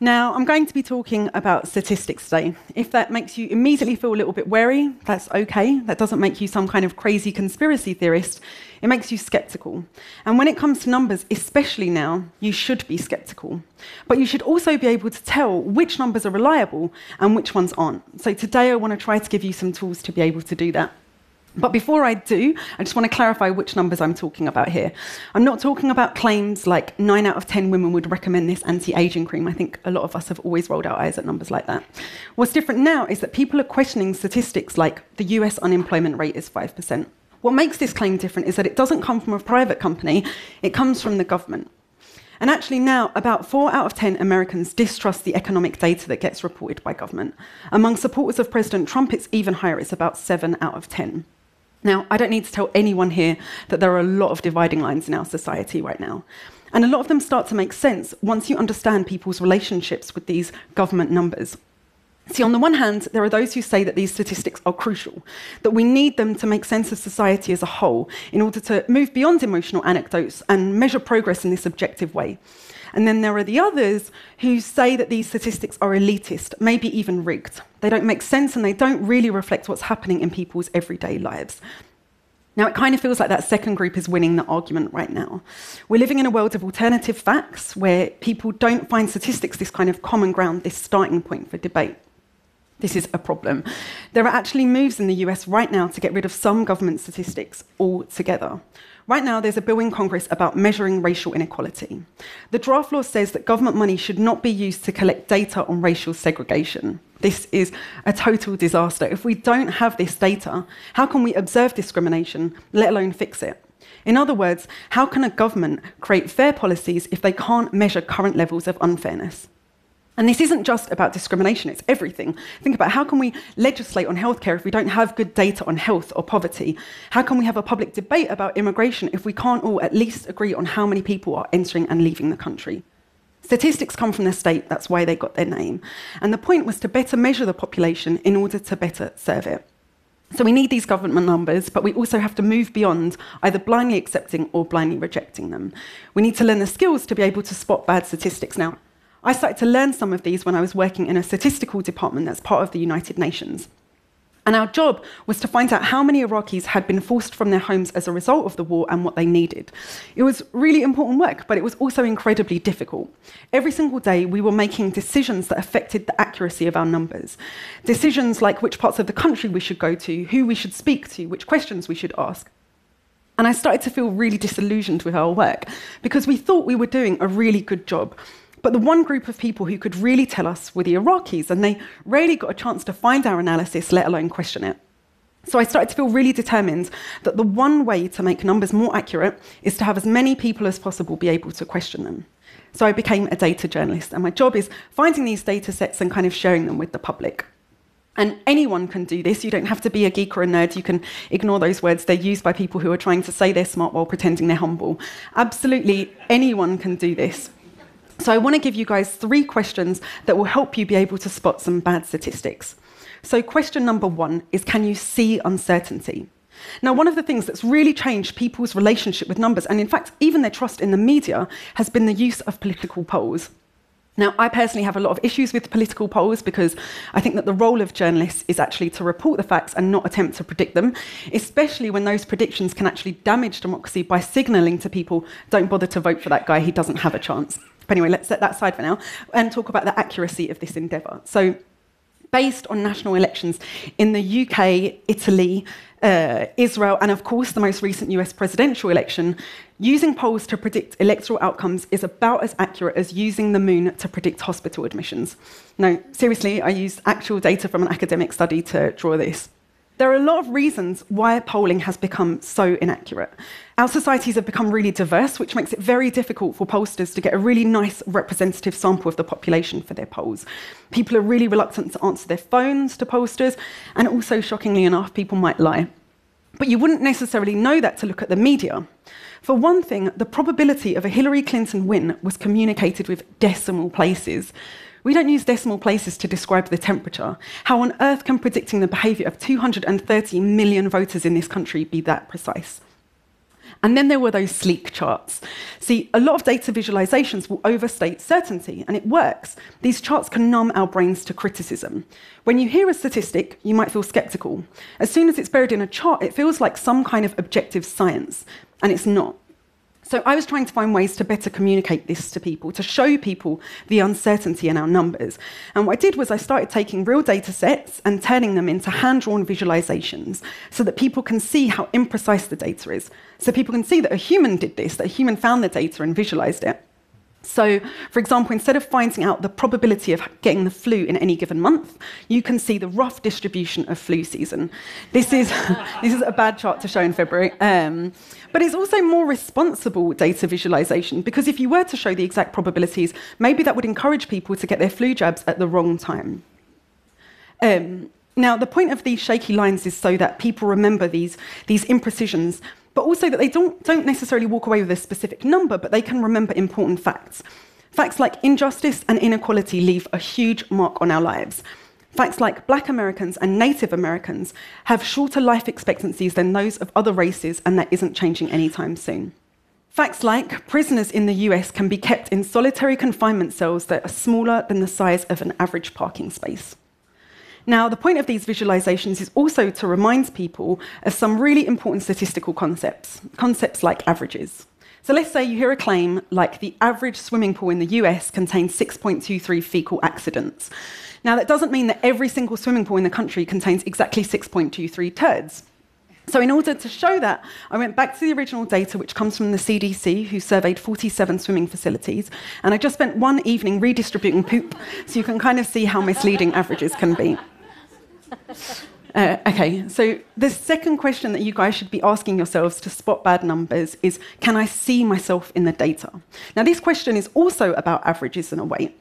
Now, I'm going to be talking about statistics today. If that makes you immediately feel a little bit wary, that's okay. That doesn't make you some kind of crazy conspiracy theorist. It makes you skeptical. And when it comes to numbers, especially now, you should be skeptical. But you should also be able to tell which numbers are reliable and which ones aren't. So today, I want to try to give you some tools to be able to do that. But before I do, I just want to clarify which numbers I'm talking about here. I'm not talking about claims like 9 out of 10 women would recommend this anti aging cream. I think a lot of us have always rolled our eyes at numbers like that. What's different now is that people are questioning statistics like the US unemployment rate is 5%. What makes this claim different is that it doesn't come from a private company, it comes from the government. And actually, now about four out of 10 Americans distrust the economic data that gets reported by government. Among supporters of President Trump, it's even higher, it's about seven out of 10. Now, I don't need to tell anyone here that there are a lot of dividing lines in our society right now. And a lot of them start to make sense once you understand people's relationships with these government numbers. See, on the one hand, there are those who say that these statistics are crucial, that we need them to make sense of society as a whole in order to move beyond emotional anecdotes and measure progress in this objective way. And then there are the others who say that these statistics are elitist, maybe even rigged. They don't make sense and they don't really reflect what's happening in people's everyday lives. Now, it kind of feels like that second group is winning the argument right now. We're living in a world of alternative facts where people don't find statistics this kind of common ground, this starting point for debate. This is a problem. There are actually moves in the US right now to get rid of some government statistics altogether. Right now, there's a bill in Congress about measuring racial inequality. The draft law says that government money should not be used to collect data on racial segregation. This is a total disaster. If we don't have this data, how can we observe discrimination, let alone fix it? In other words, how can a government create fair policies if they can't measure current levels of unfairness? And this isn't just about discrimination, it's everything. Think about how can we legislate on healthcare if we don't have good data on health or poverty? How can we have a public debate about immigration if we can't all at least agree on how many people are entering and leaving the country? Statistics come from the state, that's why they got their name. And the point was to better measure the population in order to better serve it. So we need these government numbers, but we also have to move beyond either blindly accepting or blindly rejecting them. We need to learn the skills to be able to spot bad statistics. Now, I started to learn some of these when I was working in a statistical department that's part of the United Nations. And our job was to find out how many Iraqis had been forced from their homes as a result of the war and what they needed. It was really important work, but it was also incredibly difficult. Every single day, we were making decisions that affected the accuracy of our numbers. Decisions like which parts of the country we should go to, who we should speak to, which questions we should ask. And I started to feel really disillusioned with our work because we thought we were doing a really good job. But the one group of people who could really tell us were the Iraqis, and they rarely got a chance to find our analysis, let alone question it. So I started to feel really determined that the one way to make numbers more accurate is to have as many people as possible be able to question them. So I became a data journalist, and my job is finding these data sets and kind of sharing them with the public. And anyone can do this. You don't have to be a geek or a nerd. You can ignore those words. They're used by people who are trying to say they're smart while pretending they're humble. Absolutely anyone can do this. So I want to give you guys three questions that will help you be able to spot some bad statistics. So, question number one is Can you see uncertainty? Now, one of the things that's really changed people's relationship with numbers, and in fact, even their trust in the media, has been the use of political polls. Now, I personally have a lot of issues with political polls because I think that the role of journalists is actually to report the facts and not attempt to predict them, especially when those predictions can actually damage democracy by signalling to people, don't bother to vote for that guy, he doesn't have a chance. But anyway, let's set that aside for now and talk about the accuracy of this endeavour. So, based on national elections in the UK, Italy, uh, Israel, and of course the most recent US presidential election, using polls to predict electoral outcomes is about as accurate as using the moon to predict hospital admissions. No, seriously, I used actual data from an academic study to draw this. There are a lot of reasons why polling has become so inaccurate. Our societies have become really diverse, which makes it very difficult for pollsters to get a really nice representative sample of the population for their polls. People are really reluctant to answer their phones to pollsters, and also, shockingly enough, people might lie. But you wouldn't necessarily know that to look at the media. For one thing, the probability of a Hillary Clinton win was communicated with decimal places. We don't use decimal places to describe the temperature. How on earth can predicting the behaviour of 230 million voters in this country be that precise? And then there were those sleek charts. See, a lot of data visualizations will overstate certainty, and it works. These charts can numb our brains to criticism. When you hear a statistic, you might feel skeptical. As soon as it's buried in a chart, it feels like some kind of objective science, and it's not. So I was trying to find ways to better communicate this to people, to show people the uncertainty in our numbers. And what I did was I started taking real data sets and turning them into hand drawn visualizations so that people can see how imprecise the data is. So people can see that a human did this, that a human found the data and visualized it. So, for example, instead of finding out the probability of getting the flu in any given month, you can see the rough distribution of flu season. This is, this is a bad chart to show in February. Um, but it's also more responsible data visualization because if you were to show the exact probabilities, maybe that would encourage people to get their flu jabs at the wrong time. Um, now, the point of these shaky lines is so that people remember these, these imprecisions but also that they don't, don't necessarily walk away with a specific number, but they can remember important facts. Facts like injustice and inequality leave a huge mark on our lives. Facts like black Americans and Native Americans have shorter life expectancies than those of other races, and that isn't changing anytime soon. Facts like prisoners in the US can be kept in solitary confinement cells that are smaller than the size of an average parking space. Now, the point of these visualizations is also to remind people of some really important statistical concepts, concepts like averages. So let's say you hear a claim like the average swimming pool in the US contains 6.23 fecal accidents. Now, that doesn't mean that every single swimming pool in the country contains exactly 6.23 turds. So, in order to show that, I went back to the original data, which comes from the CDC, who surveyed 47 swimming facilities, and I just spent one evening redistributing poop so you can kind of see how misleading averages can be. Uh, okay, so the second question that you guys should be asking yourselves to spot bad numbers is Can I see myself in the data? Now, this question is also about averages in a way.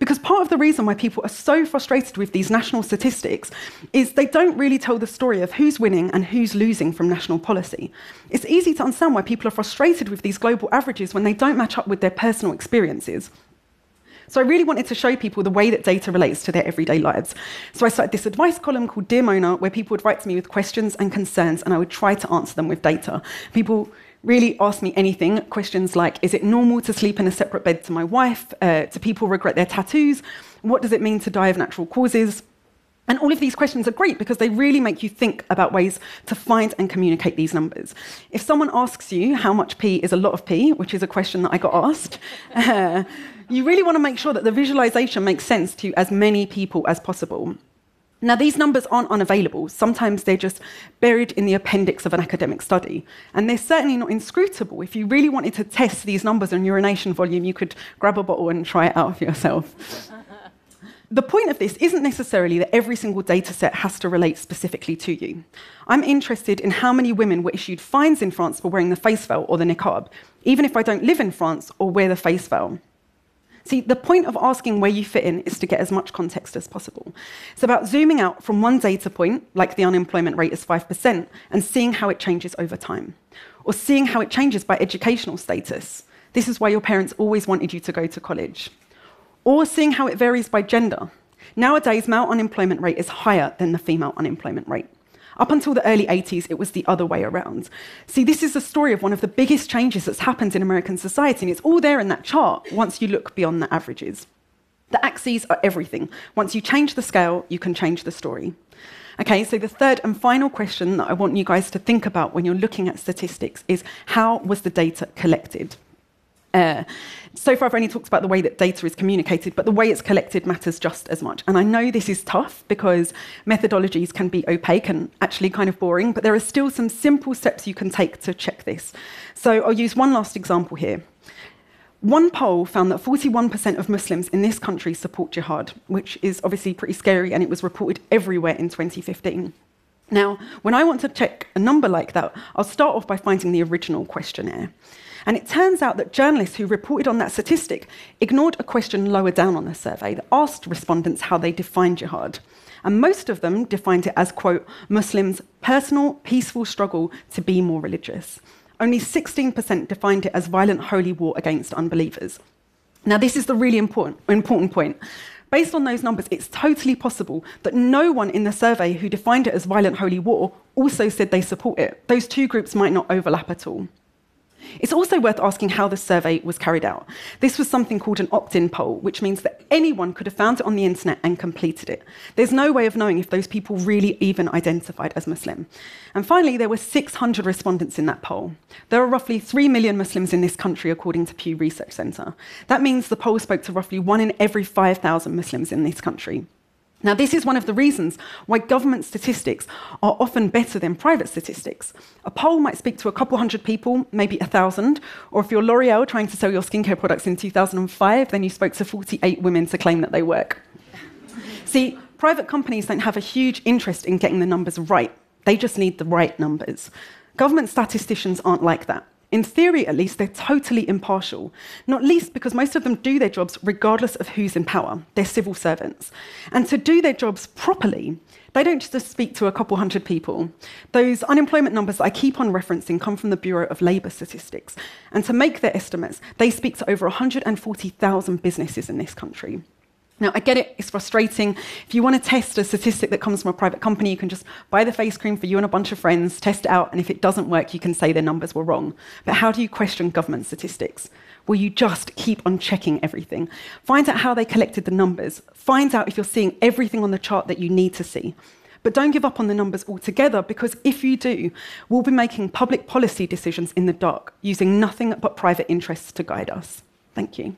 Because part of the reason why people are so frustrated with these national statistics is they don't really tell the story of who's winning and who's losing from national policy. It's easy to understand why people are frustrated with these global averages when they don't match up with their personal experiences. So I really wanted to show people the way that data relates to their everyday lives. So I started this advice column called Dear Mona, where people would write to me with questions and concerns, and I would try to answer them with data. People really ask me anything. Questions like Is it normal to sleep in a separate bed to my wife? Uh, do people regret their tattoos? What does it mean to die of natural causes? And all of these questions are great because they really make you think about ways to find and communicate these numbers. If someone asks you how much pee is a lot of pee, which is a question that I got asked, uh, you really want to make sure that the visualization makes sense to as many people as possible. Now, these numbers aren't unavailable. Sometimes they're just buried in the appendix of an academic study. And they're certainly not inscrutable. If you really wanted to test these numbers on urination volume, you could grab a bottle and try it out for yourself. The point of this isn't necessarily that every single data set has to relate specifically to you. I'm interested in how many women were issued fines in France for wearing the face veil or the niqab, even if I don't live in France or wear the face veil. See, the point of asking where you fit in is to get as much context as possible. It's about zooming out from one data point, like the unemployment rate is 5%, and seeing how it changes over time, or seeing how it changes by educational status. This is why your parents always wanted you to go to college. Or seeing how it varies by gender. Nowadays, male unemployment rate is higher than the female unemployment rate. Up until the early 80s, it was the other way around. See, this is the story of one of the biggest changes that's happened in American society, and it's all there in that chart once you look beyond the averages. The axes are everything. Once you change the scale, you can change the story. Okay, so the third and final question that I want you guys to think about when you're looking at statistics is how was the data collected? Uh, so far, I've only talked about the way that data is communicated, but the way it's collected matters just as much. And I know this is tough because methodologies can be opaque and actually kind of boring, but there are still some simple steps you can take to check this. So I'll use one last example here. One poll found that 41% of Muslims in this country support jihad, which is obviously pretty scary, and it was reported everywhere in 2015. Now, when I want to check a number like that, I'll start off by finding the original questionnaire. And it turns out that journalists who reported on that statistic ignored a question lower down on the survey that asked respondents how they defined jihad. And most of them defined it as, quote, Muslims' personal, peaceful struggle to be more religious. Only 16% defined it as violent holy war against unbelievers. Now, this is the really important, important point. Based on those numbers, it's totally possible that no one in the survey who defined it as violent holy war also said they support it. Those two groups might not overlap at all. It's also worth asking how the survey was carried out. This was something called an opt in poll, which means that anyone could have found it on the internet and completed it. There's no way of knowing if those people really even identified as Muslim. And finally, there were 600 respondents in that poll. There are roughly 3 million Muslims in this country, according to Pew Research Centre. That means the poll spoke to roughly one in every 5,000 Muslims in this country. Now, this is one of the reasons why government statistics are often better than private statistics. A poll might speak to a couple hundred people, maybe a thousand, or if you're L'Oreal trying to sell your skincare products in 2005, then you spoke to 48 women to claim that they work. See, private companies don't have a huge interest in getting the numbers right, they just need the right numbers. Government statisticians aren't like that. In theory, at least, they're totally impartial, not least because most of them do their jobs regardless of who's in power. They're civil servants. And to do their jobs properly, they don't just speak to a couple hundred people. Those unemployment numbers that I keep on referencing come from the Bureau of Labour Statistics. And to make their estimates, they speak to over 140,000 businesses in this country. Now, I get it, it's frustrating. If you want to test a statistic that comes from a private company, you can just buy the face cream for you and a bunch of friends, test it out, and if it doesn't work, you can say their numbers were wrong. But how do you question government statistics? Well, you just keep on checking everything. Find out how they collected the numbers. Find out if you're seeing everything on the chart that you need to see. But don't give up on the numbers altogether, because if you do, we'll be making public policy decisions in the dark, using nothing but private interests to guide us. Thank you.